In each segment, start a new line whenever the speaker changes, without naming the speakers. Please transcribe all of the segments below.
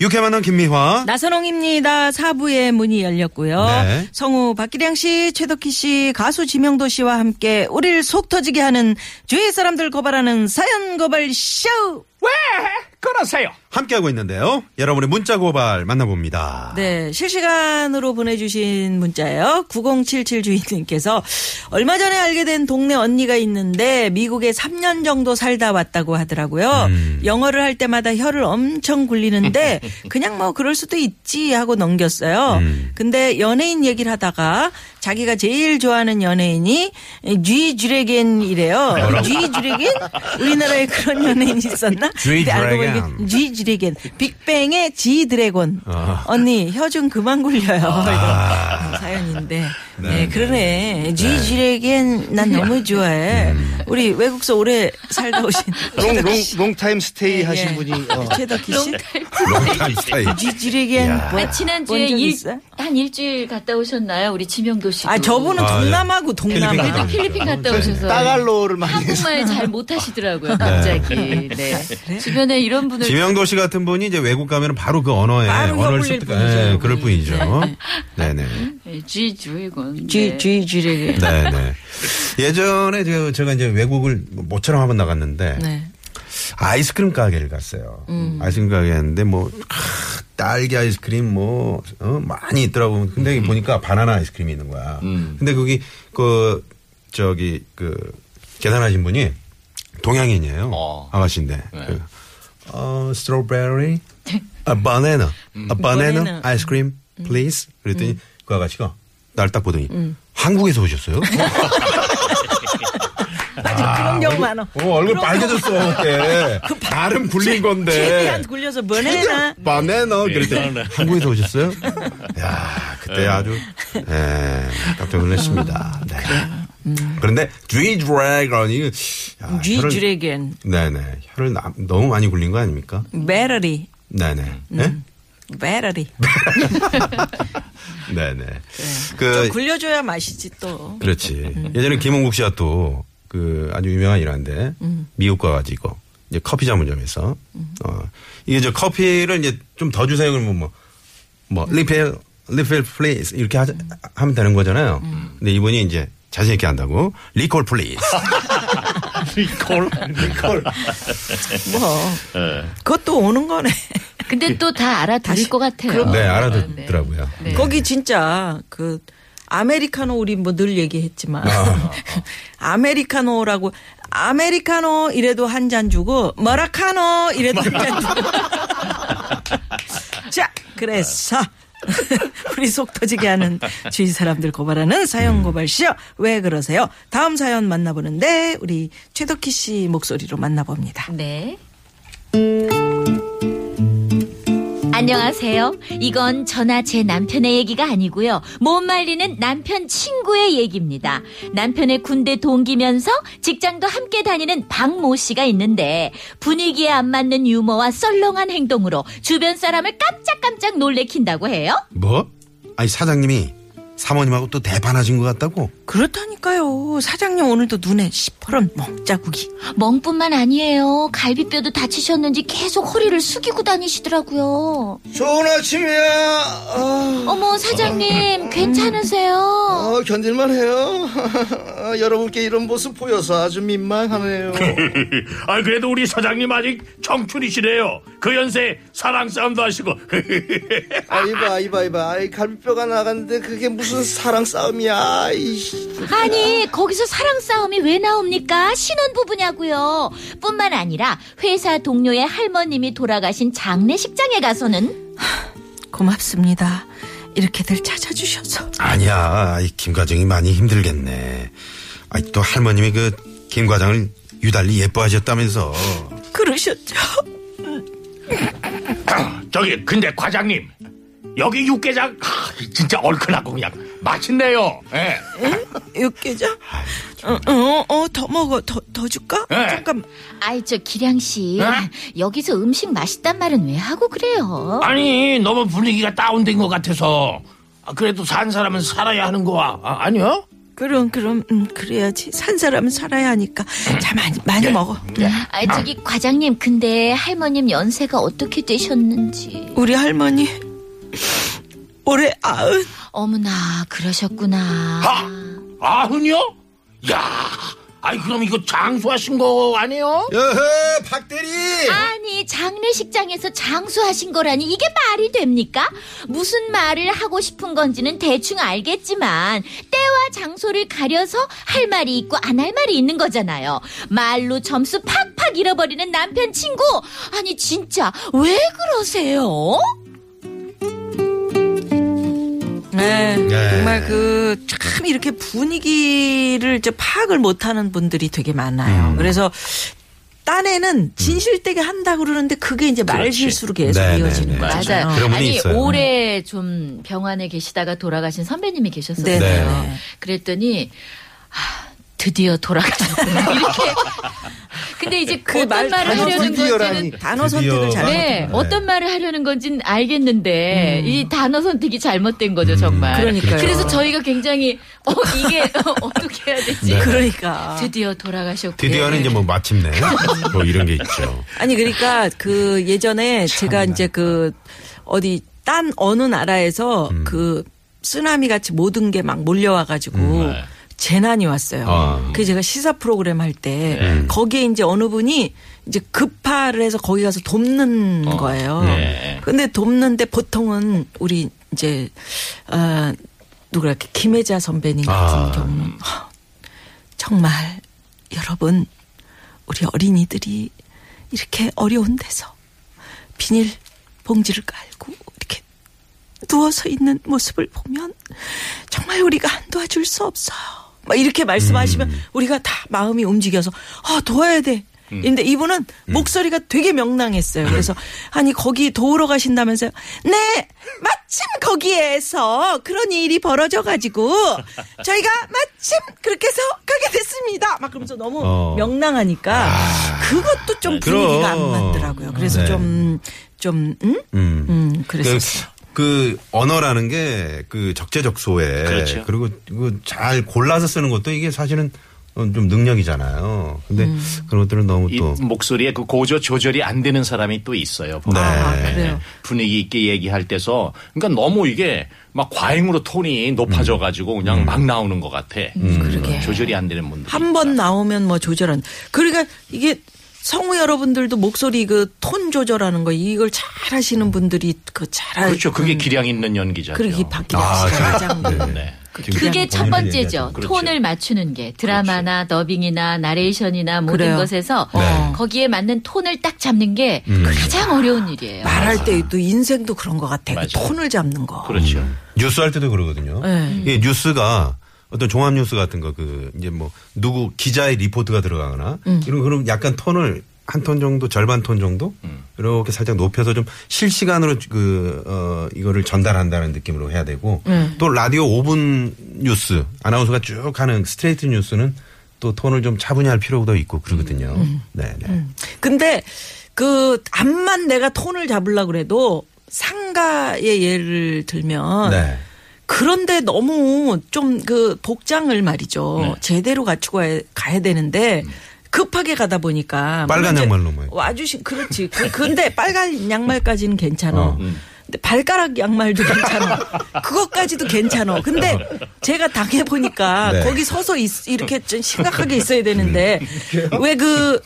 유쾌 만남 김미화.
나선홍입니다. 사부의 문이 열렸고요.
네.
성우 박기량 씨, 최덕희 씨, 가수 지명도 씨와 함께 우리를 속 터지게 하는 주위 사람들 고발하는 사연 고발 쇼.
왜 그러세요?
함께하고 있는데요. 여러분의 문자 고발 만나봅니다.
네, 실시간으로 보내주신 문자예요. 9077 주인님께서 얼마 전에 알게 된 동네 언니가 있는데 미국에 3년 정도 살다 왔다고 하더라고요.
음.
영어를 할 때마다 혀를 엄청 굴리는데 그냥 뭐 그럴 수도 있지 하고 넘겼어요.
음.
근데 연예인 얘기를 하다가 자기가 제일 좋아하는 연예인이 쥐 주레겐이래요. 쥐 주레겐? 우리나라에 그런 연예인이 있었나? 쥐알 주레겐. 빅뱅의 지 드래곤.
아.
언니 혀 좀 그만 굴려요. 이런 사연인데. 네, 그러네. 쥐 주레겐 난 너무 좋아해.
음.
우리 외국서 오래 살다 오신
long, long, long time stay
예,
하신
예.
분이 어.
최덕희 씨.
long time.
쥐 주레겐.
야.
본-
아, 지난주에 일? 한 일주일 갔다 오셨나요? 우리 지명도 씨도.
아, 저분은
아, 예.
동남아고 동남아.
필리핀
그래도 필리핀 갔다 오셔서
따갈로를 많이
한국말 잘 못하시더라고요, 갑자기. 네. 주변에 이런 분을
지명도 씨 같은 분이 이제 외국 가면 바로 그 언어에 언어를
굴릴
습득,
뿐이죠,
예,
그분이.
그럴 뿐이죠. 네네.
네, G 드 래곤.
쥐,
네.
네네. 예전에 제가, 제가 이제 외국을 모처럼 한번 나갔는데
네.
아이스크림 가게를 갔어요.
음.
아이스크림 가게였는데 뭐 하, 딸기 아이스크림 뭐 어, 많이 있더라고. 근데
음.
보니까 바나나 아이스크림이 있는 거야. 근데 거기 그 저기 그 계산하신 분이 동양인이에요.
어.
아가씨인데. 그, 어, 스트로베리, 아, 바나나, 아, 바나나
바나나.
아이스크림, please. 그랬더니 그 아가씨가 날 딱 보더니 한국에서 오셨어요?
그런 경우 많아.
어, 얼굴 빨개졌어, 그때. 발음 굴린 건데.
최대한 굴려서 뭐내나
바나나 그랬더니 한국에서 오셨어요? 야 그때 아주 예, 깜짝 놀랐습니다. 네. 그런데 쥐 드래곤이 야,
쥐
혀를-
주레겐.
네네 혀를 나- 너무 많이 굴린 거 아닙니까?
배터리.
네네 네?
배터리.
네네 좀그
굴려줘야 맛이지 또.
그렇지 예전에 김흥국 씨가 또 그 아주 유명한 일화인데 미국 가가지고 이제 커피 전문점에서 어 이게 저 커피를 이제 좀 더 주세요 그러면 뭐뭐 refill refill please 이렇게 하자, 하면 되는 거잖아요. 근데 이분이 이제 자신 있게 한다고
recall please. recall, recall.
뭐
예.
그것도 오는 거네.
근데 또 다 알아들을 것 같아요.
네 알아듣더라고요.
네.
거기 진짜 그 아메리카노 우리 뭐 늘 얘기했지만 아 메리카노라고 아메리카노 이래도 한 잔 주고 머라카노 이래도 한 잔 주고 자 그래서 우리 속 터지게 하는 주위 사람들 고발하는 사연 고발쇼 왜 그러세요? 다음 사연 만나보는데 우리 최덕희 씨 목소리로 만나봅니다.
네. 안녕하세요. 이건 저나 제 남편의 얘기가 아니고요. 못 말리는 남편 친구의 얘기입니다. 남편의 군대 동기면서 직장도 함께 다니는 박모 씨가 있는데 분위기에 안 맞는 유머와 썰렁한 행동으로 주변 사람을 깜짝깜짝 놀래킨다고 해요.
뭐? 아니 사장님이 사모님하고 또 대판하신 것 같다고?
그렇다니까요. 사장님 오늘도 눈에 시퍼런 멍자국이.
멍뿐만 아니에요. 갈비뼈도 다치셨는지 계속 허리를 숙이고 다니시더라고요.
좋은 아침이야 어,
어머 사장님 괜찮으세요?
어, 견딜만 해요 어, 여러분께 이런 모습 보여서 아주 민망하네요
아, 그래도 우리 사장님 아직 청춘이시래요. 그 연세 사랑 싸움도 하시고.
아 이봐 이봐 이봐 아이 갈비뼈가 나갔는데 그게 무슨 사랑 싸움이야 이씨.
아니 거기서 사랑 싸움이 왜 나옵니까? 신혼 부부냐고요. 뿐만 아니라 회사 동료의 할머님이 돌아가신 장례식장에 가서는
고맙습니다. 이렇게들 찾아주셔서.
아니야. 이 김과장이 많이 힘들겠네. 아니 또 할머님이 그 김 과장을 유달리 예뻐하셨다면서.
그러셨죠.
저기, 근데 과장님. 여기 육개장 아, 진짜 얼큰하고 그냥 맛있네요. 예.
육개장? 어, 어, 어, 더 먹어. 더, 더 줄까?
네.
잠깐.
아이 저 기량 씨
네?
여기서 음식 맛있단 말은 왜 하고 그래요?
아니 너무 분위기가 다운된 것 같아서 아, 그래도 산 사람은 살아야 하는 거야. 아, 아니요?
그럼, 그럼, 음, 그래야지. 산 사람은 살아야 하니까. 자, 많이, 많이 먹어.
아 저기 과장님 근데 할머님 연세가 어떻게 되셨는지
우리 할머니, 올해 아흔.
어머나 그러셨구나.
아, 아흔이요? 야, 아이 그럼 이거 장수하신 거 아니에요?
여허 박대리.
아니 장례식장에서 장수하신 거라니 이게 말이 됩니까? 무슨 말을 하고 싶은 건지는 대충 알겠지만 때와 장소를 가려서 할 말이 있고 안 할 말이 있는 거잖아요. 말로 점수 팍팍 잃어버리는 남편 친구 아니 진짜 왜 그러세요?
네.
네.
정말 그, 참 이렇게 분위기를 저 파악을 못하는 분들이 되게 많아요. 그래서 딴에는 진실되게 한다고 그러는데 그게 이제 말. 실수로 계속
네,
이어지는
네, 네.
거잖아요.
맞아요.
그런 분이
아니
있어요.
올해 좀 병원에 계시다가 돌아가신 선배님이 계셨어요.
네,
네.
그랬더니 아, 드디어 돌아가셨구나 이렇게. 근데 이제
그
어떤
말
말을
단어
하려는. 건지는
단어.
선택을 잘.
네, 어떤 말을 하려는 건지는 알겠는데 이 단어 선택이 잘못된 거죠 정말.
그러니까요.
그래서 저희가 굉장히 어 이게 어떻게 해야 되지?
그러니까.
드디어 돌아가셨고.
드디어는 이제 뭐 마침내 뭐 이런 게 있죠.
아니 그러니까 그 예전에 제가 이제 그 어디 딴 어느 나라에서
음.
그 쓰나미 같이 모든 게 막 몰려와 가지고
네.
재난이 왔어요.
아.
그 제가 시사 프로그램 할때
네.
거기에 이제 어느 분이 이제 급파를 해서 거기 가서 돕는
어.
거예요.
네.
근데 돕는데 보통은 우리 이제 어 누구랄 김혜자 선배님 같은
아.
경우는 하, 정말 여러분 우리 어린이들이 이렇게 어려운 데서 비닐 봉지를 깔고 이렇게 누워서 있는 모습을 보면 정말 우리가 안 도와줄 수 없어요. 막 이렇게 말씀하시면 우리가 다 마음이 움직여서 아 도와야 돼. 근데 이분은 목소리가 되게 명랑했어요. 그래서 아니 거기 도우러 가신다면서요. 네, 마침 거기에서 그런 일이 벌어져 가지고 저희가 마침 그렇게 해서 가게 됐습니다. 막 그러면서 너무
어.
명랑하니까 그것도 좀
그럼.
분위기가 안 맞더라고요. 그래서
네.
좀좀 음?
음.
음, 그랬었어요.
그, 그 언어라는 게 그 적재적소에
그렇죠.
리고 잘 골라서 쓰는 것도 이게 사실은 어, 좀 능력이잖아요. 근데 그런 것들은 너무 이또
목소리에 그 고조 조절이 안 되는 사람이 또 있어요. 보면.
아,
네.
그래요.
분위기 있게 얘기할 때서 그러니까 너무 이게 막 과잉으로 톤이 높아져 가지고 그냥 막 나오는 것 같아.
그러게.
조절이 안 되는 분들.
한 번 나오면 뭐 조절한. 그러니까 이게 성우 여러분들도 목소리 그 톤 조절하는 거 이걸 잘 하시는 분들이 그 잘.
그렇죠. 그게 기량 있는 연기자죠.
그렇게 박기량
아,
씨가. 가장.
네.
네.
그게 첫 번째죠.
그렇죠.
톤을 맞추는 게 드라마나 더빙이나 나레이션이나 모든
그래요.
것에서
네.
거기에 맞는 톤을 딱 잡는 게 가장 어려운 일이에요.
말할 때도 인생도 그런 것 같아. 그
맞아요.
톤을 잡는 거.
그렇죠.
뉴스 할 때도 그러거든요.
네.
이게 뉴스가 어떤 종합 뉴스 같은 거 그 이제 뭐 누구 기자의 리포트가 들어가거나 이런 그런 약간 톤을 한 톤 정도 절반 톤 정도? 이렇게 살짝 높여서 좀 실시간으로 그 어 이거를 전달한다는 느낌으로 해야 되고 또 라디오 5분 뉴스 아나운서가 쭉 하는 스트레이트 뉴스는 또 톤을 좀 차분히 할 필요도 있고 그러거든요. 네, 네.
근데 그 암만 내가 톤을 잡으려 그래도 상가의 예를 들면
네.
그런데 너무 좀 그 복장을 말이죠.
네.
제대로 갖추고 가야- 가야 되는데 급하게 가다 보니까
빨간 양말로 뭐.
와주신 그렇지. 그, 근데 빨간 양말까지는 괜찮아.
어.
근데 발가락 양말도 괜찮아. 그것까지도 괜찮아. 근데 제가 당해 보니까
네.
거기 서서 있- 이렇게 좀 심각하게 있어야 되는데 왜그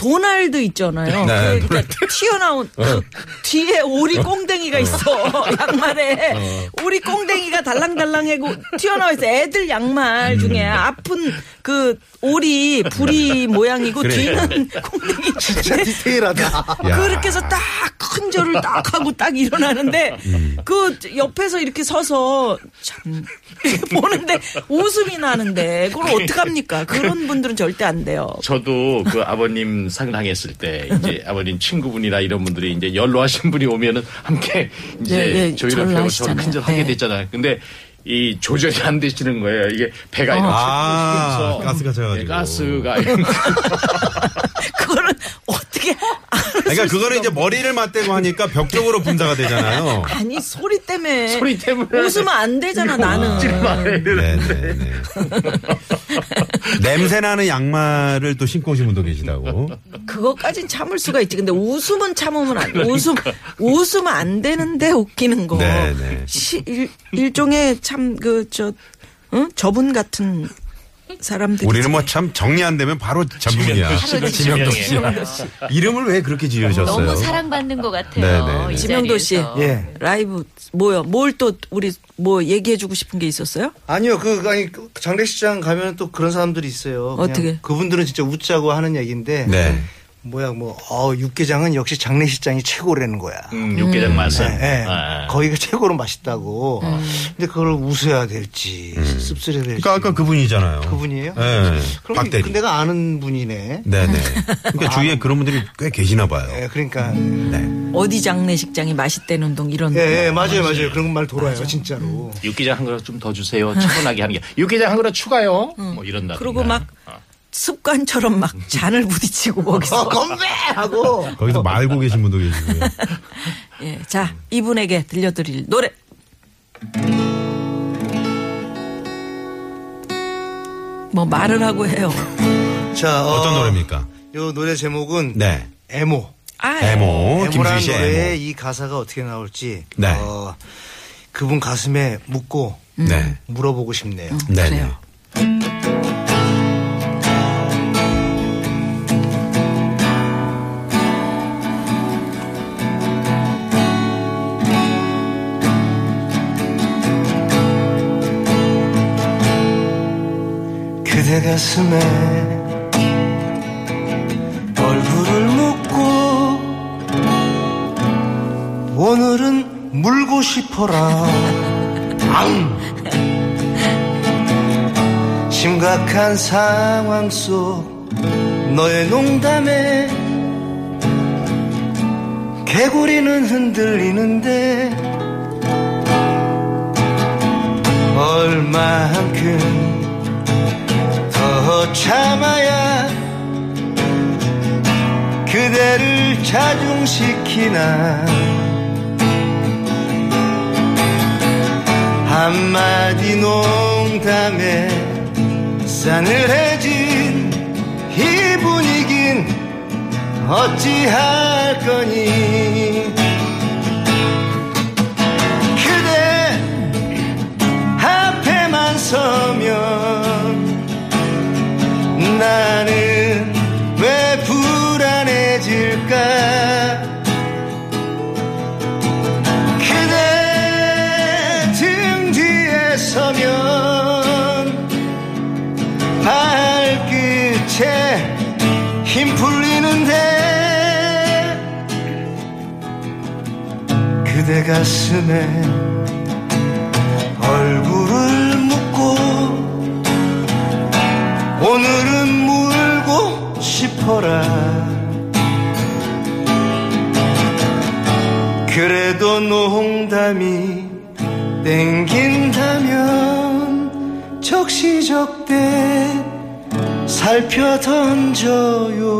도날드 있잖아요.
네,
그 이렇게 튀어나온 그 뒤에 오리 꽁댕이가 있어 양말에 오리 꽁댕이가 달랑달랑하고 튀어나와 있어. 애들 양말 중에 아픈 그 오리 부리 모양이고
그래.
뒤는 꽁댕이
진짜 디테일하다.
야.
그렇게 해서 딱 큰 절을 딱 하고 딱 일어나는데 그 옆에서 이렇게 서서 참 보는데 웃음이 나는데 그걸 어떡합니까? 그런 분들은 절대 안 돼요.
저도 그 아버님 상당했을 때 이제 아버님 친구분이나 이런 분들이 이제 연로하신 분이 오면은 함께 이제
네, 네,
조율을 배우고. 저를 큰절 하게
네.
됐잖아요. 근데 이 조절이 안 되시는 거예요. 이게 배가 이렇게
아,
서
가스가 차가지고.
가스가 이런 거.
그거는 어떻게
그러니까 그거는 이제 머리를 맞대고 하니까 벽 쪽으로 분사가 되잖아요.
아니 소리 때문에
소리 때문에
웃으면 안 되잖아 나는
네네네. 냄새 나는 양말을 또 신고 오신 분도 계시다고.
그거까진 참을 수가 있지 근데 웃음은 참으면 안 돼. 웃음 웃으면 안 되는데 웃기는 거
네, 네.
시, 일, 일종의 참 그 저 응? 저분 같은 사람들이
우리는 뭐 참 정리 안 되면 바로 전문이야.
지명도 씨.
지명도 씨. 이름을 왜 그렇게 지으셨어요?
너무 사랑받는 것 같아요.
네네네.
이
지명도 씨.
예.
라이브 뭐요 뭘 또 우리 뭐 얘기해주고 싶은 게 있었어요?
아니요, 그, 아니, 그 장례식장 가면 또 그런 사람들이 있어요.
어떻게?
그분들은 진짜 웃자고 하는 얘기인데.
네.
뭐야, 뭐, 어, 육개장은 역시 장례식장이 최고라는 거야.
음, 육개장 맛은.
예, 예.
아.
거기가 최고로 맛있다고. 근데 그걸 웃어야 될지, 씁쓸해야 될지.
그러니까 아까 그분이잖아요.
그분이에요?
네.
그럼
박대리.
그 내가 아는 분이네.
네네. 그러니까 주위에 그런 분들이 꽤 계시나 봐요.
예, 그러니까.
네.
어디 장례식장이 맛있다는 동 이런
예, 예, 맞아요, 맞아요. 그런 말 돌아요, 진짜로.
육개장 한 그릇 좀 더 주세요. 차분하게 하는 게. 육개장 한 그릇 추가요. 뭐 이런다.
그리고 막 습관처럼 막 잔을 부딪히고
어,
거기서
건배! 하고.
거기서 말고 계신 분도 계시고요.
예, 자 이분에게 들려드릴 노래 뭐 말을 하고 해요.
자, 어,
어떤 노래입니까?
요 노래 제목은
네.
에모.
아,
에모,
에모라는
에모.
이 가사가 어떻게 나올지
네.
어, 그분 가슴에 묻고
네.
물어보고 싶네요.
네네.
그래요.
가슴에 얼굴을 묻고 오늘은 물고 싶어라 앙! 심각한 상황 속 너의 농담에 개구리는 흔들리는데 얼만큼 더 참아야 그대를 자중시키나. 한마디 농담에 싸늘해진 이 분위긴 어찌할 거니 그대 가슴에 얼굴을 묻고 오늘은 물고 싶어라. 그래도 농담이 땡긴다면 적시적대 살펴 던져요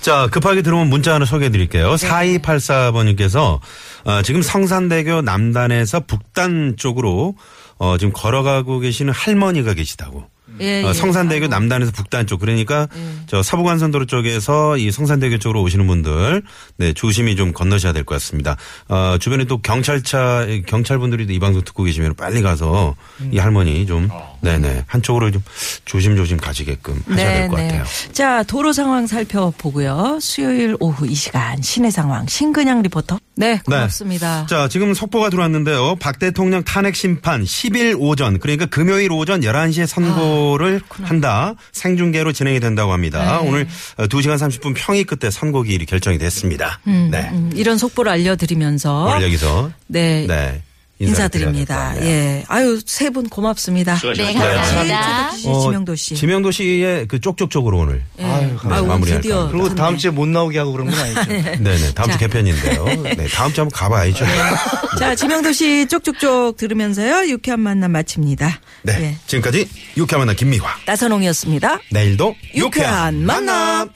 자, 급하게 들어온 문자 하나 소개해 드릴게요. 4284번님께서 어, 지금 성산대교 남단에서 북단 쪽으로 어, 지금 걸어가고 계시는 할머니가 계시다고.
예,
어,
예.
성산대교 남단에서 북단 쪽 그러니까 저 서부간선도로 쪽에서 이 성산대교 쪽으로 오시는 분들 네 조심히 좀 건너셔야 될 것 같습니다. 어, 주변에 또 경찰차 경찰 분들이 이 방송 듣고 계시면 빨리 가서 이 할머니 좀 네네 한쪽으로 좀 조심조심 가시게끔 하셔야 될 것 같아요.
네, 자, 도로 상황 살펴보고요. 수요일 오후 이 시간 시내 상황 신근양 리포터. 네, 고맙습니다.
자, 지금 속보가 들어왔는데요. 박 대통령 탄핵 심판 10일 오전, 그러니까 금요일 오전 11시에 선고를 한다. 생중계로 진행이 된다고 합니다.
네.
오늘 2시간 30분 평의 끝에 선고기일이 결정이 됐습니다. 네.
음, 이런 속보를 알려드리면서
오늘 여기서
네,
네.
인사드립니다. 예, 아유 세 분 고맙습니다.
네,
수고하셨습니다.
감사합니다.
최덕기 씨, 지명도 씨.
어, 지명도 씨의 그 쪽쪽쪽으로 오늘
예.
아유,
아유, 오늘
마무리할까
드디어
합니다.
그리고. 다음 주에 못 나오게 하고 그런 건 아니죠.
네 네. 다음 주
자.
개편인데요. 네. 다음 주 한번 가봐야죠.
자, 지명도 씨 쪽쪽쪽 들으면서요. 유쾌한 만남 마칩니다.
네.
예.
지금까지 유쾌한 만남 김미화.
나선홍이었습니다.
내일도
유쾌한 만남.
만남.